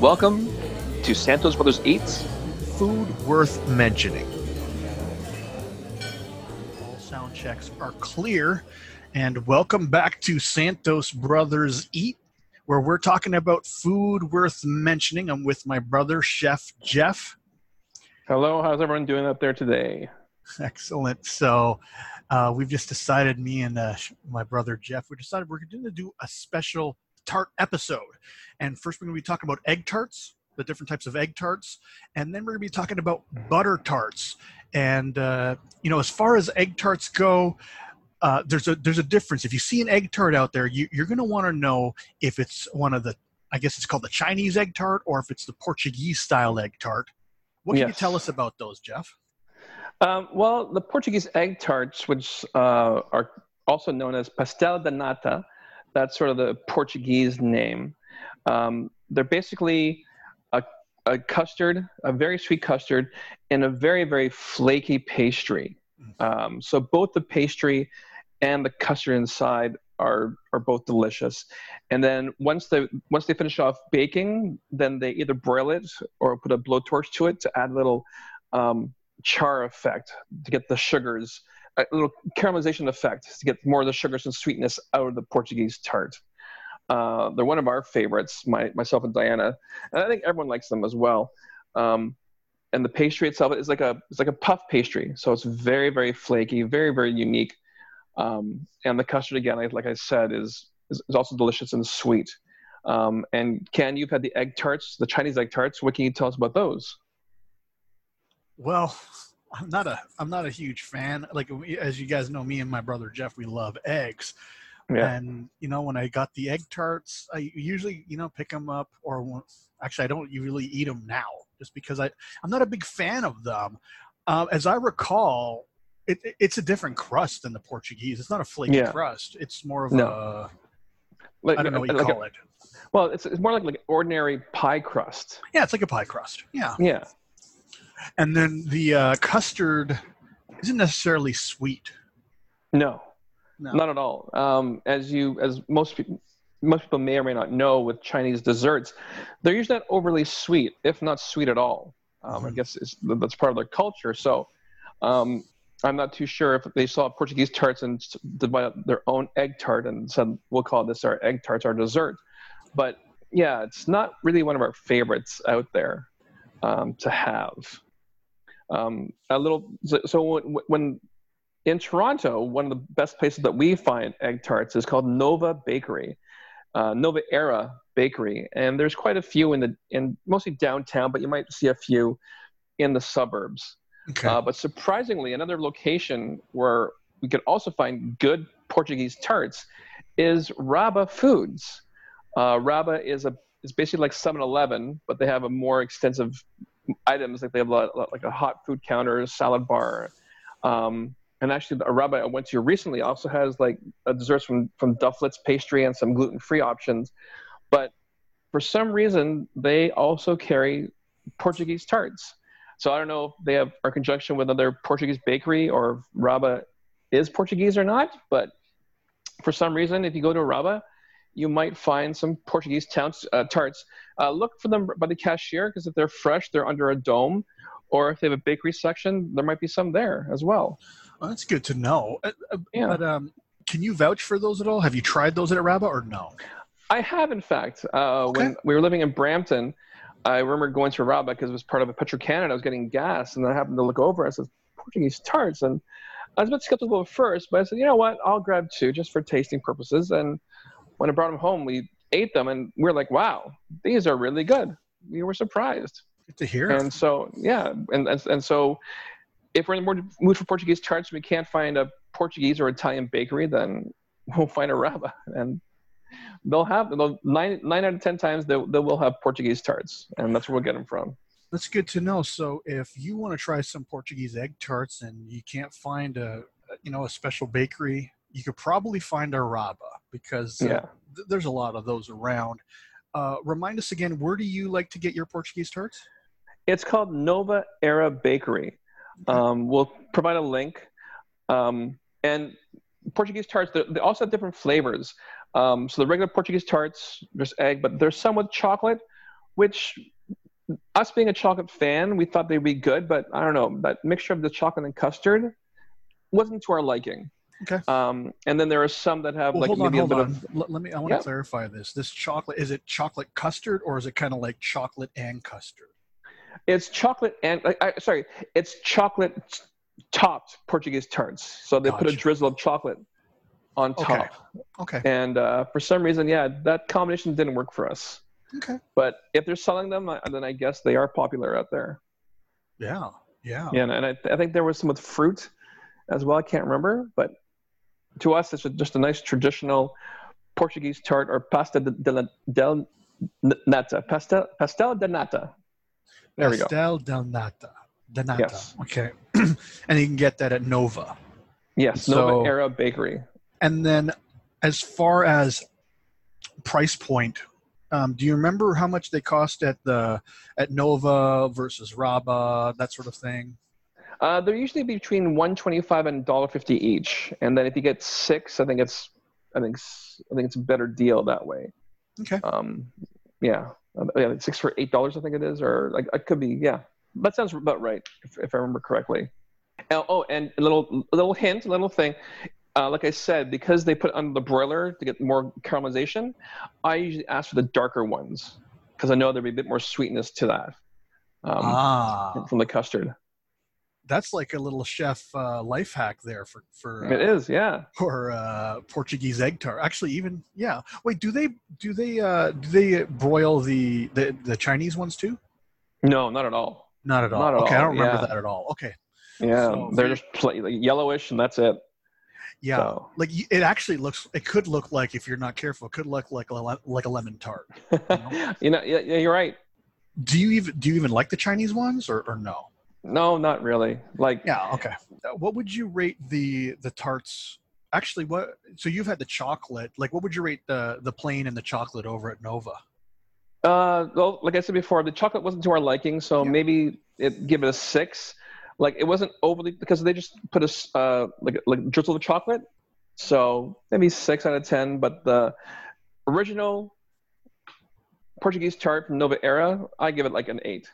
Welcome to Santos Brothers Eats. Food worth mentioning. All sound checks are clear. And welcome back to Santos Brothers Eat, where we're talking about food worth mentioning. I'm with my brother, Chef Jeff. Hello, how's everyone doing up there today? Excellent. So, uh, we've just decided, me and uh, my brother Jeff, we decided we're going to do a special tart episode. And first, we're going to be talking about egg tarts, the different types of egg tarts, and then we're going to be talking about butter tarts. And uh, you know, as far as egg tarts go, uh, there's a there's a difference. If you see an egg tart out there, you, you're going to want to know if it's one of the I guess it's called the Chinese egg tart or if it's the Portuguese style egg tart. What can yes. you tell us about those, Jeff? Um, well, the Portuguese egg tarts, which uh, are also known as pastel de nata, that's sort of the Portuguese name. Um, they're basically a, a, custard, a very sweet custard, and a very, very flaky pastry. Um, so both the pastry and the custard inside are are both delicious. And then once they once they finish off baking, then they either broil it or put a blowtorch to it to add a little um, char effect to get the sugars a little caramelization effect to get more of the sugars and sweetness out of the Portuguese tart. Uh, they're one of our favorites, my, myself and Diana, and I think everyone likes them as well. Um, and the pastry itself is like a it's like a puff pastry, so it's very very flaky, very very unique. Um, and the custard again, like I said, is is, is also delicious and sweet. Um, and Ken, you've had the egg tarts, the Chinese egg tarts. What can you tell us about those? Well, I'm not a I'm not a huge fan. Like as you guys know, me and my brother Jeff, we love eggs. Yeah. And you know, when I got the egg tarts, I usually you know pick them up, or actually, I don't usually eat them now, just because I I'm not a big fan of them. Um, as I recall, it, it, it's a different crust than the Portuguese. It's not a flaky yeah. crust. It's more of no. a like, I don't know what you like call a, it. Well, it's it's more like like ordinary pie crust. Yeah, it's like a pie crust. Yeah. Yeah. And then the uh, custard isn't necessarily sweet. No, no. not at all. Um, as you, as most people, most people may or may not know, with Chinese desserts, they're usually not overly sweet, if not sweet at all. Um, mm-hmm. I guess that's part of their culture. So, um, I'm not too sure if they saw Portuguese tarts and developed their own egg tart and said, "We'll call this our egg tarts, our dessert." But yeah, it's not really one of our favorites out there um, to have. Um, a little so, so when, when in Toronto, one of the best places that we find egg tarts is called Nova Bakery, uh, Nova Era Bakery, and there's quite a few in the in mostly downtown, but you might see a few in the suburbs. Okay. Uh, but surprisingly, another location where we could also find good Portuguese tarts is Rabba Foods. Uh, Rabba is a is basically like 7-Eleven, but they have a more extensive items like they have a, like a hot food counter, salad bar, um, and actually a Rabba I went to recently also has like a desserts from from Dufflet's pastry and some gluten free options, but for some reason they also carry Portuguese tarts. So I don't know if they have a conjunction with another Portuguese bakery or Rabba is Portuguese or not, but for some reason, if you go to a Rabba, you might find some Portuguese uh, tarts. Uh, look for them by the cashier because if they're fresh, they're under a dome. Or if they have a bakery section, there might be some there as well. Well that's good to know. Uh, uh, yeah. But um, can you vouch for those at all? Have you tried those at Rabba or no? I have, in fact. Uh, okay. When we were living in Brampton, I remember going to Rabba because it was part of a Petro Canada. I was getting gas, and I happened to look over. And I said, Portuguese tarts. And I was a bit skeptical at first, but I said, you know what? I'll grab two just for tasting purposes. And when I brought them home, we ate them and we are like, wow, these are really good. We were surprised. Good to hear. And so, yeah. And, and, and so if we're in the mood for Portuguese tarts, we can't find a Portuguese or Italian bakery, then we'll find a Rabba. And they'll have, they'll, nine, nine out of 10 times, they, they will have Portuguese tarts. And that's where we'll get them from. That's good to know. So if you want to try some Portuguese egg tarts and you can't find a, you know, a special bakery you could probably find a Rabba because uh, yeah. th- there's a lot of those around. Uh, remind us again, where do you like to get your Portuguese tarts? It's called Nova Era Bakery. Um, we'll provide a link. Um, and Portuguese tarts, they also have different flavors. Um, so the regular Portuguese tarts, there's egg, but there's some with chocolate which us being a chocolate fan, we thought they'd be good, but I don't know that mixture of the chocolate and custard wasn't to our liking. Okay. Um, and then there are some that have Well, like hold on, maybe hold a bit on. of Let, let me. I want Yeah. to clarify this. This chocolate is it chocolate custard or is it kind of like chocolate and custard? It's chocolate and I, sorry, it's chocolate topped Portuguese tarts. So they put a drizzle of chocolate on top. Okay. okay. And uh, for some reason, yeah, that combination didn't work for us. Okay. But if they're selling them, then I guess they are popular out there. Yeah. Yeah. Yeah, and I, I think there was some with fruit as well. I can't remember, but to us, it's just a nice traditional Portuguese tart or pasta de, de, del nata. Pastel, pastel de nata. There we go. Pastel del nata. Yes. Okay. and you can get that at Nova. Yes, So- Nova Era Bakery. And then, as far as price point, um, do you remember how much they cost at the at Nova versus Rabba, that sort of thing? Uh, they're usually between one twenty-five and dollar fifty each, and then if you get six, I think it's, I think, I think it's a better deal that way. Okay. Um, yeah, Uh, yeah, six for eight dollars, I think it is, or like it could be. Yeah, that sounds about right if, if I remember correctly. Oh, oh, and a little, little hint, a little thing. Uh, like I said, because they put it under the broiler to get more caramelization, I usually ask for the darker ones because I know there'd be a bit more sweetness to that um, ah, from the custard. That's like a little chef uh, life hack there for for It uh, is, yeah. for uh, Portuguese egg tart. Actually, even yeah. Wait, do they do they uh, do they broil the, the the Chinese ones too? No, not at all. Not at all. Not at okay, I don't remember yeah. that at all. Okay, Yeah, So- they're just like yellowish, and that's it. yeah. So. Like it actually looks. It could look like if you're not careful, it could look like a like a lemon tart. you know, yeah, yeah, you're right. Do you even do you even like the Chinese ones or, or no? No, not really. Like, Yeah. Okay. Uh, What would you rate the the tarts? Actually, what? So you've had the chocolate. Like, what would you rate the the plain and the chocolate over at Nova? uh, well, like I said before, the chocolate wasn't to our liking, so Yeah. maybe it give it a six. Like, it wasn't overly because they just put a uh, like like drizzle of chocolate, so maybe six out of ten. But the original Portuguese tart from Nova Era, I give it like an eight.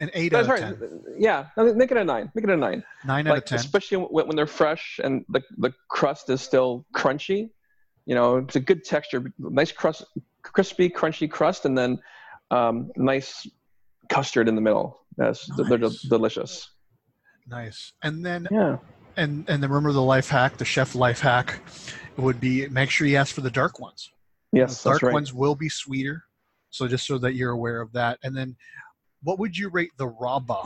An eight Oh, out of ten. yeah, make it a nine. Make it a nine. Nine out of ten. especially when, when they're fresh and the, the crust is still crunchy you know it's a good texture nice crust crispy crunchy crust and then um, nice custard in the middle that's they're de- delicious Nice. And then yeah and and then remember the life hack, the chef life hack would be make sure you ask for the dark ones. yes the dark that's right ones will be sweeter. So just so that you're aware of that. And then what would you rate the Rabba?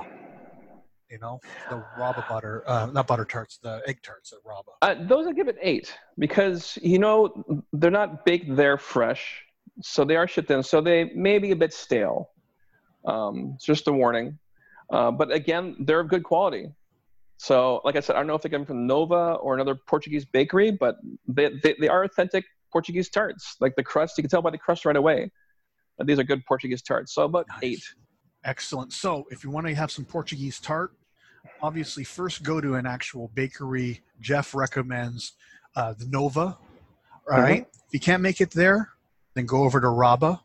You know, the Rabba butter, uh, not butter tarts, the egg tarts at Rabba. uh, those i give it eight because you know they're not baked there fresh so they are shipped in so they may be a bit stale um, it's just a warning uh, but again they're of good quality so like i said i don't know if they come from nova or another portuguese bakery but they, they, they are authentic portuguese tarts like the crust you can tell by the crust right away that these are good portuguese tarts so about Nice. eight Excellent. So if you want to have some Portuguese tart, obviously first go to an actual bakery. Jeff recommends uh, the Nova. All right. If you can't make it there, then go over to Rabba.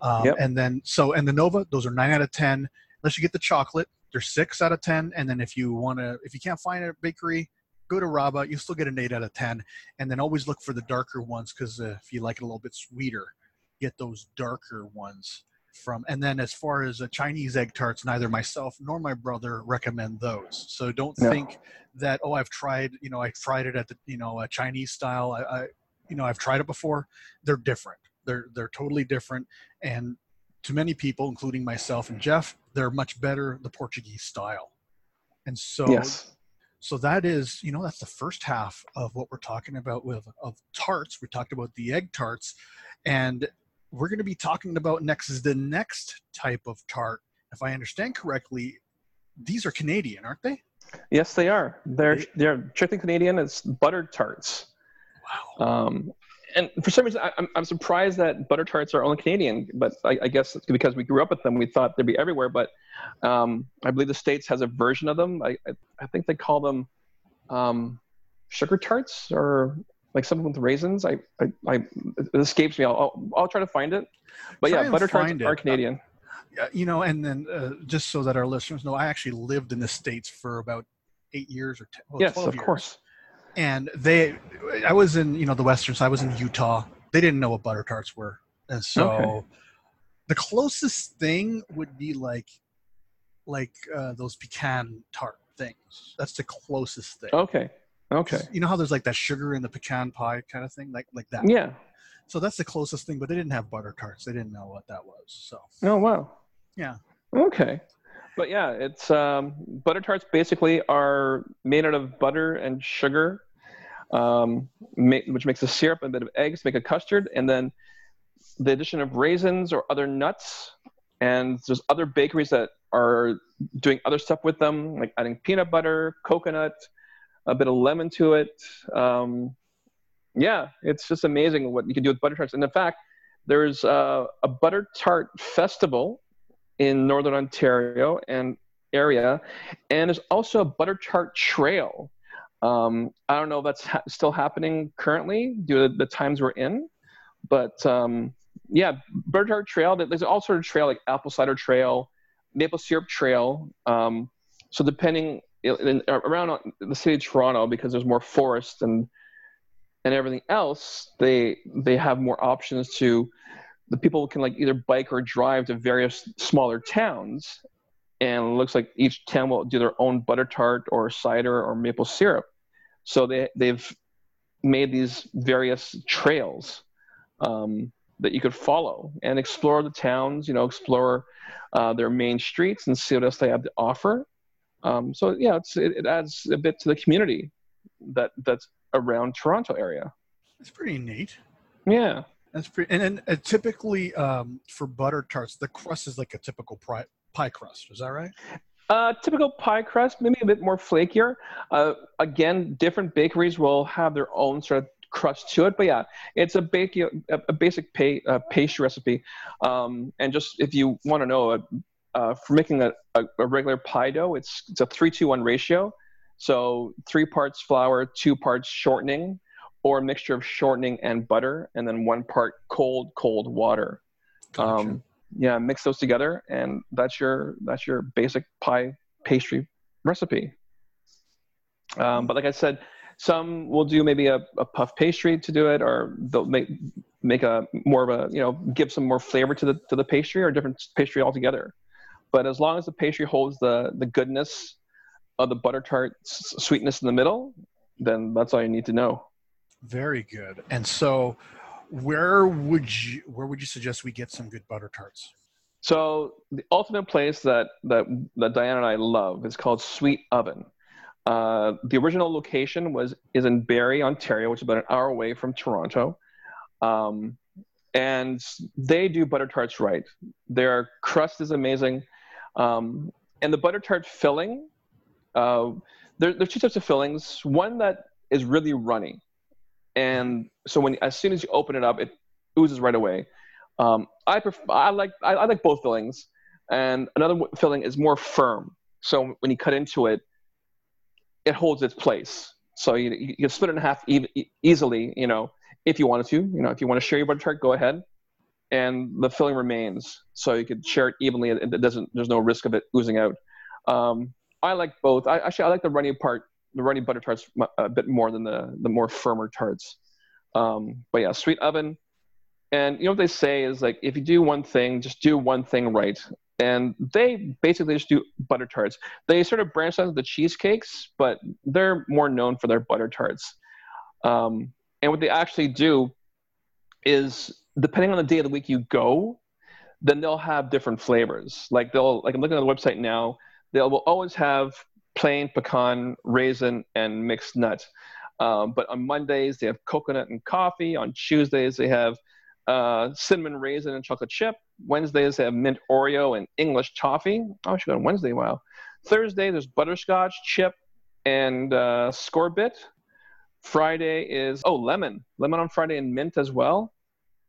Um, Yep. And then, so, and the Nova, those are nine out of 10. Unless you get the chocolate, they're six out of 10. And then if you want to, if you can't find a bakery, go to Rabba. You still get an eight out of 10. And then always look for the darker ones because uh, if you like it a little bit sweeter, get those darker ones from and then as far as uh, chinese egg tarts neither myself nor my brother recommend those. So don't No. think that oh i've tried you know i tried it at the you know a chinese style. I, I you know i've tried it before. They're different. They're they're totally different. And to many people including myself and jeff they're much better the portuguese style. And so yes. so that is you know that's the first half of what we're talking about with of tarts. We talked about the egg tarts. And we're going to be talking about next is the next type of tart if i understand correctly these are canadian aren't they yes they are they're They- they're strictly canadian it's buttered tarts wow Um, and for some reason, I, I'm, I'm surprised that butter tarts are only Canadian, but I, I guess because we grew up with them, we thought they'd be everywhere. But um, I believe the States has a version of them. I, I, I think they call them um, sugar tarts or like something with raisins. I, I, I it escapes me. I'll, I'll, I'll try to find it. But Try yeah, butter tarts it. are Canadian. you know, and then uh, just so that our listeners know, I actually lived in the states for about eight years or 10, well, yes, of years. course. And they, I was in you know the western side. I was in Utah. They didn't know what butter tarts were, and so Okay. the closest thing would be like, like uh, those pecan tart things. That's the closest thing. Okay. Okay. You know how there's like that sugar in the pecan pie kind of thing, like like that. Yeah. So that's the closest thing, but they didn't have butter tarts. They didn't know what that was. So Oh wow. Yeah. Okay. But yeah, it's um, butter tarts basically are made out of butter and sugar, um, ma- which makes a syrup and a bit of eggs make a custard, and then the addition of raisins or other nuts. And there's other bakeries that are doing other stuff with them, like adding peanut butter, coconut, a bit of lemon to it. Um, yeah, it's just amazing what you can do with butter tarts. And in fact, there's uh, a butter tart festival in northern Ontario and area, and there's also a butter tart trail. Um, I don't know if that's ha- still happening currently due to the times we're in, but um, yeah, butter tart trail. There's all sort of trail like apple cider trail, maple syrup trail. Um, so depending in, around the city of Toronto, because there's more forest and and everything else, they they have more options to the people can like either bike or drive to various smaller towns. And it looks like each town will do their own butter tart or cider or maple syrup. So they, they've made these various trails um, that you could follow and explore the towns you know explore uh, their main streets and see what else they have to offer um, so yeah it, it adds a bit to the community that that's around toronto area it's pretty neat. yeah That's pretty. And then uh, typically um, for butter tarts, the crust is like a typical pie, pie crust. Is that right? Uh, typical pie crust, maybe a bit more flakier. Uh, again, different bakeries will have their own sort of crust to it, but yeah, it's a, bake, a, a basic pay, uh, pastry recipe. Um, and just if you want to know, uh, for making a, a, a, regular pie dough, it's it's a three to one ratio. So three parts flour, two parts shortening, or a mixture of shortening and butter, and then one part cold, cold water. Gotcha. Um, yeah, mix those together, and that's your that's your basic pie pastry recipe. Um, but like I said, some will do maybe a, a puff pastry to do it, or they'll make make a more of a you know give some more flavor to the to the pastry or different pastry altogether. But as long as the pastry holds the the goodness of the butter tart s- sweetness in the middle, then that's all you need to know. Very good. And so, where would you where would you suggest we get some good butter tarts? So the ultimate place that that that Diana and I love is called Sweet Oven. Uh, the original location was is in Barrie, Ontario, which is about an hour away from Toronto. Um, and they do butter tarts right. Their crust is amazing, um, and the butter tart filling. Uh, there, there's two types of fillings. One that is really runny, and so when as soon as you open it up, it oozes right away. Um, I I like I, I like both fillings, and another filling is more firm. So when you cut into it, it holds its place. So you you can split it in half e- easily, you know, if you wanted to. You know, if you want to share your butter tart, go ahead, and the filling remains, so you could share it evenly. and It doesn't. There's no risk of it oozing out. Um, I like both. I actually I like the runny part, the runny butter tarts a bit more than the the more firmer tarts. Um, but yeah, sweet oven. And you know what they say is like if you do one thing, just do one thing right. And they basically just do butter tarts. They sort of branch out into the cheesecakes, but they're more known for their butter tarts. Um, and what they actually do is depending on the day of the week you go, then they'll have different flavors. Like they'll like I'm looking at the website now, they will always have plain pecan, raisin, and mixed nut. Um, but on Mondays they have coconut and coffee. On Tuesdays they have uh, cinnamon raisin and chocolate chip. Wednesdays they have mint Oreo and English toffee. Oh, I should go on Wednesday. Wow. Thursday there's butterscotch chip and uh, Skor bit. Friday is oh lemon, lemon on Friday and mint as well.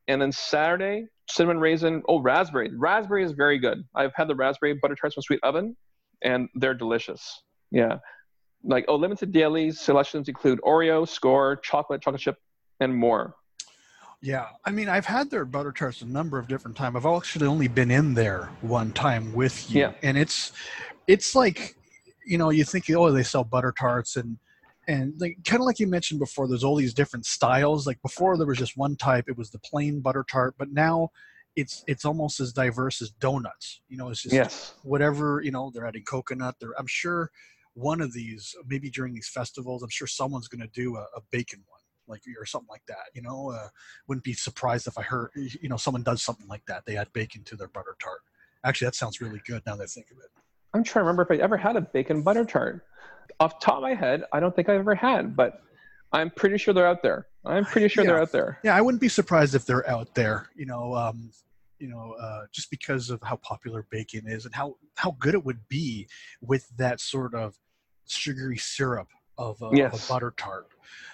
And then Saturday cinnamon raisin. Oh raspberry. Raspberry is very good. I've had the raspberry butter tarts from Sweet Oven, and they're delicious. Yeah. Like oh limited daily selections include Oreo, Skor, chocolate, chocolate chip, and more. Yeah, I mean, I've had their butter tarts a number of different times. I've actually only been in there one time with you, Yeah. and it's it's like you know you think oh they sell butter tarts and and like kind of like you mentioned before there's all these different styles. Like before there was just one type it was the plain butter tart but now it's it's almost as diverse as donuts. You know it's just Yes. whatever you know they're adding coconut they're i'm sure one of these maybe during these festivals i'm sure someone's going to do a, a bacon one like or something like that you know? Uh, wouldn't be surprised if i heard you know someone does something like that. They add bacon to their butter tart. Actually that sounds really good now that i think of it. I'm trying to remember if I ever had a bacon butter tart. Off the top of my head, I don't think I've ever had, but I'm pretty sure they're out there. I'm pretty sure they're out there. yeah i wouldn't be surprised if they're out there you know um you know uh, just because of how popular bacon is and how how good it would be with that sort of sugary syrup of a, of a butter tart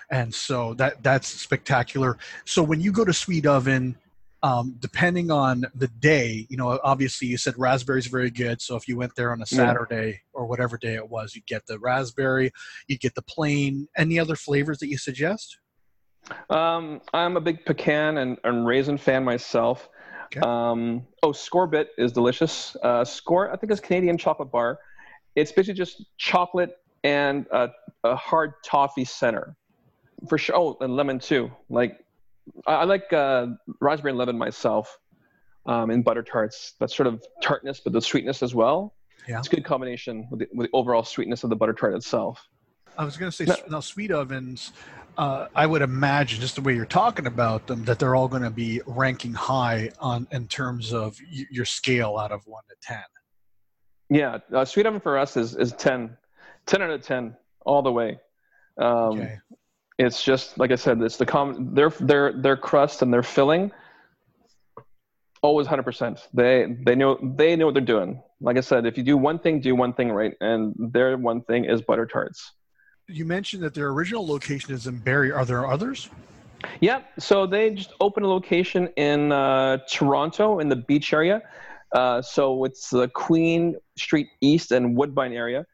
and so that that's spectacular so when you go to sweet oven um, depending on the day you know obviously you said raspberries very good so if you went there on a saturday or whatever day it was you'd get the raspberry you'd get the plain any other flavors that you suggest Um, I'm a big pecan and, and raisin fan myself. Okay. Um, oh, Skor bit is delicious. Uh, Skor, I think, is Canadian chocolate bar. It's basically just chocolate and a, a hard toffee center. For sure. Oh, and lemon too. Like, I, I like uh, raspberry and lemon myself um, in butter tarts. That sort of tartness, but the sweetness as well. Yeah. It's a good combination with the, with the overall sweetness of the butter tart itself. I was going to say No. now sweet ovens. Uh, I would imagine just the way you're talking about them that they're all going to be ranking high on in terms of y- your scale out of one to ten. Yeah, uh, sweet oven for us is is 10, 10 out of ten all the way. Um, Okay. It's just like I said, it's the com their their their crust and their filling. Always hundred percent. They they know they know what they're doing. Like I said, if you do one thing, do one thing right, and their one thing is butter tarts. You mentioned that their original location is in Barrie. Are there others? Yeah, so they just opened a location in uh, Toronto in the beach area. Uh, so it's the Queen Street East and Woodbine area.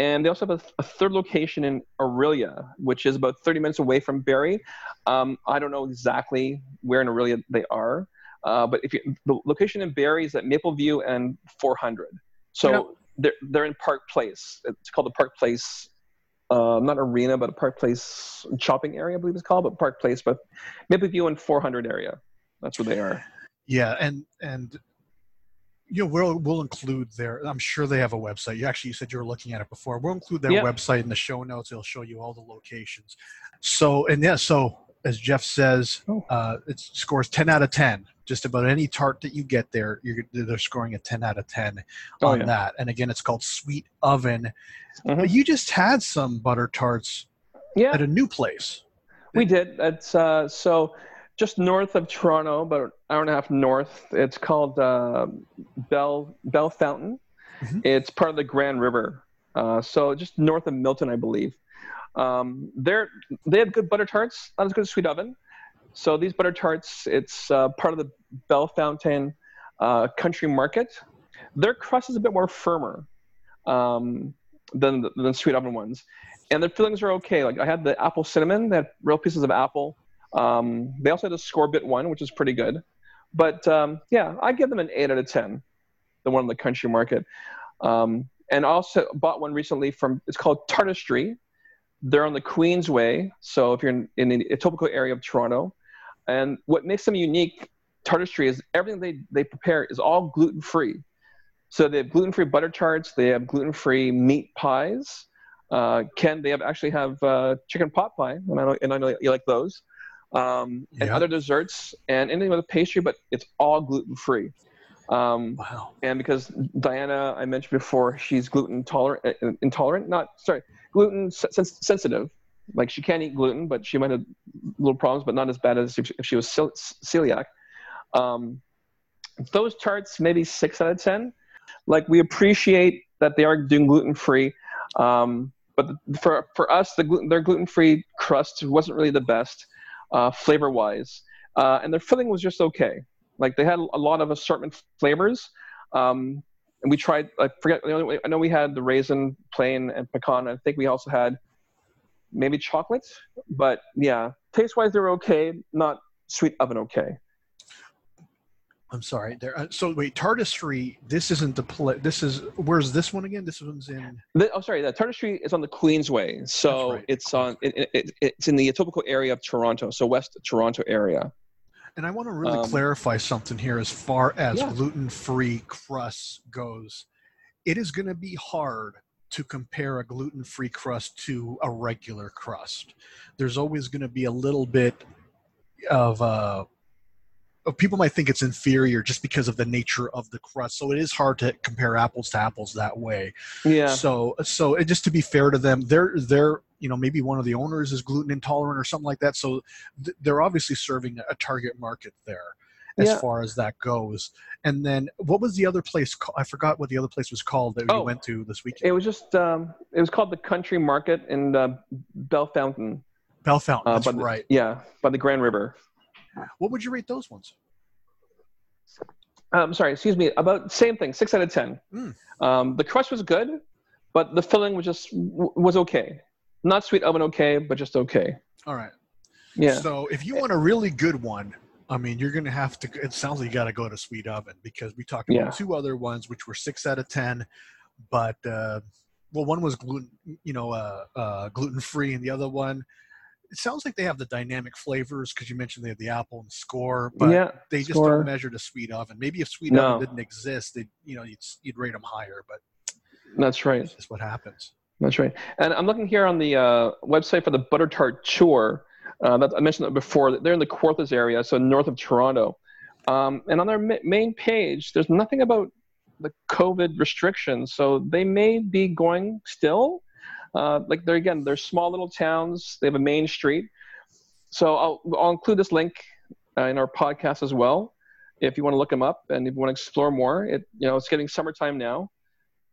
And they also have a, a third location in Orillia, which is about 30 minutes away from Barrie. Um, I don't know exactly where in Orillia they are, uh, but if you, the location in Barrie is at Mapleview and 400. So Yeah. they're, they're in Park Place. It's called the Park Place uh, not arena, but a Park Place shopping area, I believe it's called, but Park Place, but Mapleview and 400 area. That's where they are. Yeah, and and you know we'll we'll include their. I'm sure they have a website. You actually you said you were looking at it before. We'll include their Yeah. website in the show notes. It'll show you all the locations. So and yeah, so as Jeff says, Oh. uh, it scores 10 out of 10. Just about any tart that you get there, you're they're scoring a 10 out of 10 Oh, on yeah. that. And again, it's called Sweet Oven. Mhm. But you just had some butter tarts Yeah, at a new place. we did. It's uh, so just north of Toronto, about an hour and a half north. It's called uh, Bell Belfountain. Mhm. It's part of the Grand River. Uh, so just north of Milton, I believe. Um, they're they have good butter tarts, not as good as Sweet Oven. So these butter tarts, it's uh, part of the Belfountain uh, Country Market. Their crust is a bit more firmer um, than the, than Sweet Oven ones, and their fillings are okay. Like I had the apple cinnamon, they had real pieces of apple. Um, they also had the Skor bit one, which is pretty good. But um, yeah, I give them an eight out of ten. The one in the Country Market, um, and also bought one recently from. It's called Tartistry. They're on the Queensway, so if you're in, in the Etobicoke area of Toronto, and what makes them unique, Tartistry is everything they they prepare is all gluten free. So they have gluten free butter tarts. They have gluten free meat pies. Uh, Ken, they have actually have uh, chicken pot pie, and I know and I know you like those. Um, and Yeah. other desserts and anything with a pastry, but it's all gluten free. Um, Wow. and because Diana, I mentioned before, she's gluten tolerant, uh, intolerant, not sorry, gluten sens- sensitive. Like she can't eat gluten, but she might have little problems, but not as bad as if, she was cel- celiac. Um, those tarts, maybe six out of ten. Like we appreciate that they are doing gluten free, um, but for for us, the gluten, their gluten free crust wasn't really the best uh, flavor wise, uh, and their filling was just okay. Like they had a lot of assortment flavors, um, and we tried. I forget. I know we had the raisin, plain, and pecan. I think we also had maybe chocolate. But yeah, taste wise, they were okay. Not sweet oven okay. I'm sorry. There. Uh, so wait, Tartistry. This isn't the play. This is where's this one again? This one's in. The, oh, sorry. The Tartistry is on the Queensway, so right. it's on. It, it, it's in the Etobicoke area of Toronto, so west Toronto area. And I want to really um, clarify something here as far as yeah. gluten-free crust goes. It is going to be hard to compare a gluten-free crust to a regular crust. There's always going to be a little bit of uh, people might think it's inferior just because of the nature of the crust. So it is hard to compare apples to apples that way. Yeah. So so just to be fair to them, they're they're you know maybe one of the owners is gluten intolerant or something like that. So th- they're obviously serving a target market there as yeah. far as that goes. And then what was the other place? I forgot what the other place was called that oh, we went to this weekend. It was just um, it was called the Country Market in uh, Belfountain. Belfountain, uh, that's uh, right. yeah, by the Grand River. What would you rate those ones? I'm um, sorry, excuse me. About same thing, six out of ten. Mm. Um, the crust was good, but the filling was just was okay. Not sweet oven okay, but just okay. All right. Yeah. So if you want a really good one, I mean, you're going to have to. It sounds like you got to go to sweet oven because we talked about yeah. two other ones which were six out of ten, but uh, well, one was gluten, you know, uh, uh, gluten free, and the other one it sounds like they have the dynamic flavors because you mentioned they have the apple and the Skor, but yeah, they just score. don't measure the sweet oven. Maybe if sweet no. oven didn't exist, they you know you'd, you'd rate them higher, but that's right. That's what happens. That's right. And I'm looking here on the uh, website for the butter tart chore. Uh, that I mentioned that before. They're in the Kawarthas area, so north of Toronto. Um, and on their ma- main page, there's nothing about the COVID restrictions, so they may be going still uh, like they're again, they're small little towns. They have a main street. So I'll I'll include this link uh, in our podcast as well, if you want to look them up and if you want to explore more. It you know it's getting summertime now,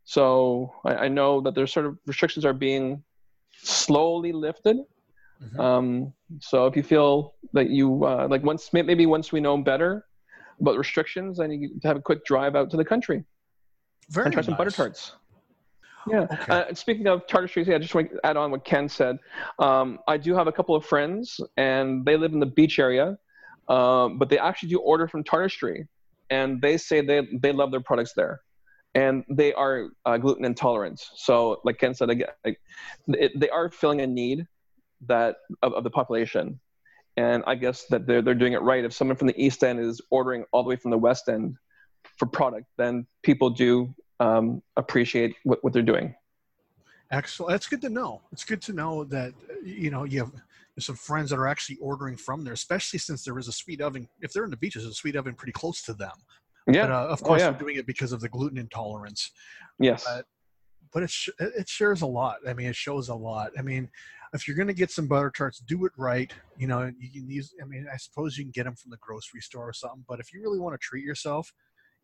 so I, I know that there's sort of restrictions are being slowly lifted. Mm-hmm. Um, so if you feel that you uh, like once maybe once we know better about restrictions, then you have a quick drive out to the country Very and try nice. some butter tarts. Yeah. Okay. Uh, speaking of charter Tartistry, I just want to add on what Ken said. Um, I do have a couple of friends, and they live in the beach area, um, but they actually do order from Tartistry, and they say they they love their products there, and they are uh, gluten intolerant. So, like Ken said, again, like, it, they are filling a need that of, of the population, and I guess that they're they're doing it right. If someone from the East End is ordering all the way from the West End for product, then people do um, appreciate what, what they're doing. Excellent. That's good to know. It's good to know that you know you have some friends that are actually ordering from there, especially since there is a sweet oven. If they're in the beaches, a sweet oven pretty close to them. Yeah. But, uh, of oh, course, oh, yeah. they're doing it because of the gluten intolerance. Yes. But, but it sh- it shares a lot. I mean, it shows a lot. I mean, if you're going to get some butter tarts, do it right. You know, you can use. I mean, I suppose you can get them from the grocery store or something. But if you really want to treat yourself,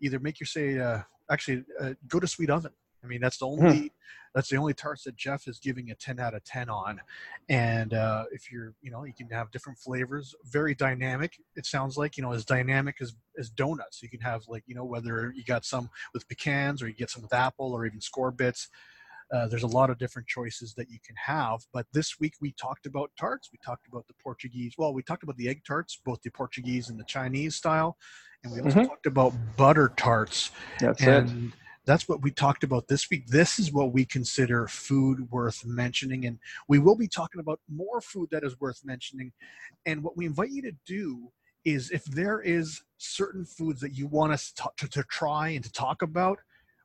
either make your say uh, actually uh, go to Sweet Oven. I mean, that's the hmm. only hmm. that's the only tarts that Jeff is giving a 10 out of 10 on. And uh, if you're, you know, you can have different flavors, very dynamic. It sounds like, you know, as dynamic as as donuts. You can have like, you know, whether you got some with pecans or you get some with apple or even Skor bits. Uh, there's a lot of different choices that you can have. But this week we talked about tarts. We talked about the Portuguese. Well, we talked about the egg tarts, both the Portuguese and the Chinese style, and we also mm-hmm. talked about butter tarts. That's and it. That's what we talked about this week. This is what we consider food worth mentioning, and we will be talking about more food that is worth mentioning. And what we invite you to do is, if there is certain foods that you want us to, to, to try and to talk about,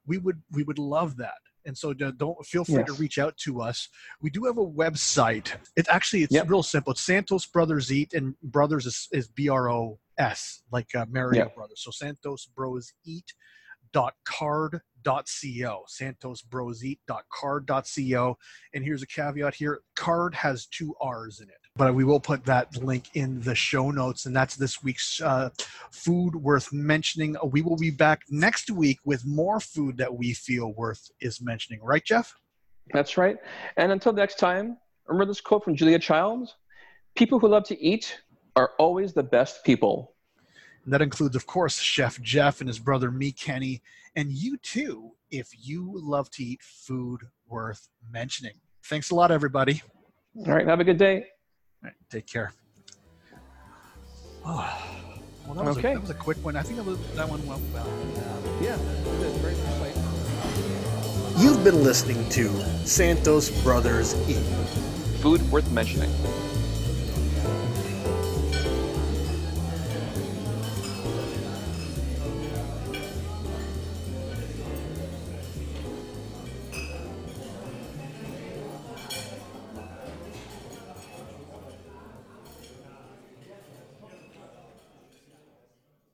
we would we would love that and so don't feel free yes. to reach out to us we do have a website it's actually it's yep. real simple it's santos brothers eat and brothers is, is b-r-o-s like uh, mario yep. brothers so santos bros eat dot card dot co santosbroseat.card.co and here's a caveat here card has two r's in it but we will put that link in the show notes and that's this week's uh, food worth mentioning we will be back next week with more food that we feel worth is mentioning right jeff that's right and until next time remember this quote from julia child people who love to eat are always the best people and that includes, of course, Chef Jeff and his brother, me, Kenny, and you too, if you love to eat food worth mentioning. Thanks a lot, everybody. All right. Have a good day. Take care. Oh, well, that was, okay. a, that was a quick one. I think that one went well. Yeah, it is very precise. You've been listening to Santos Brothers Eat. Food worth mentioning.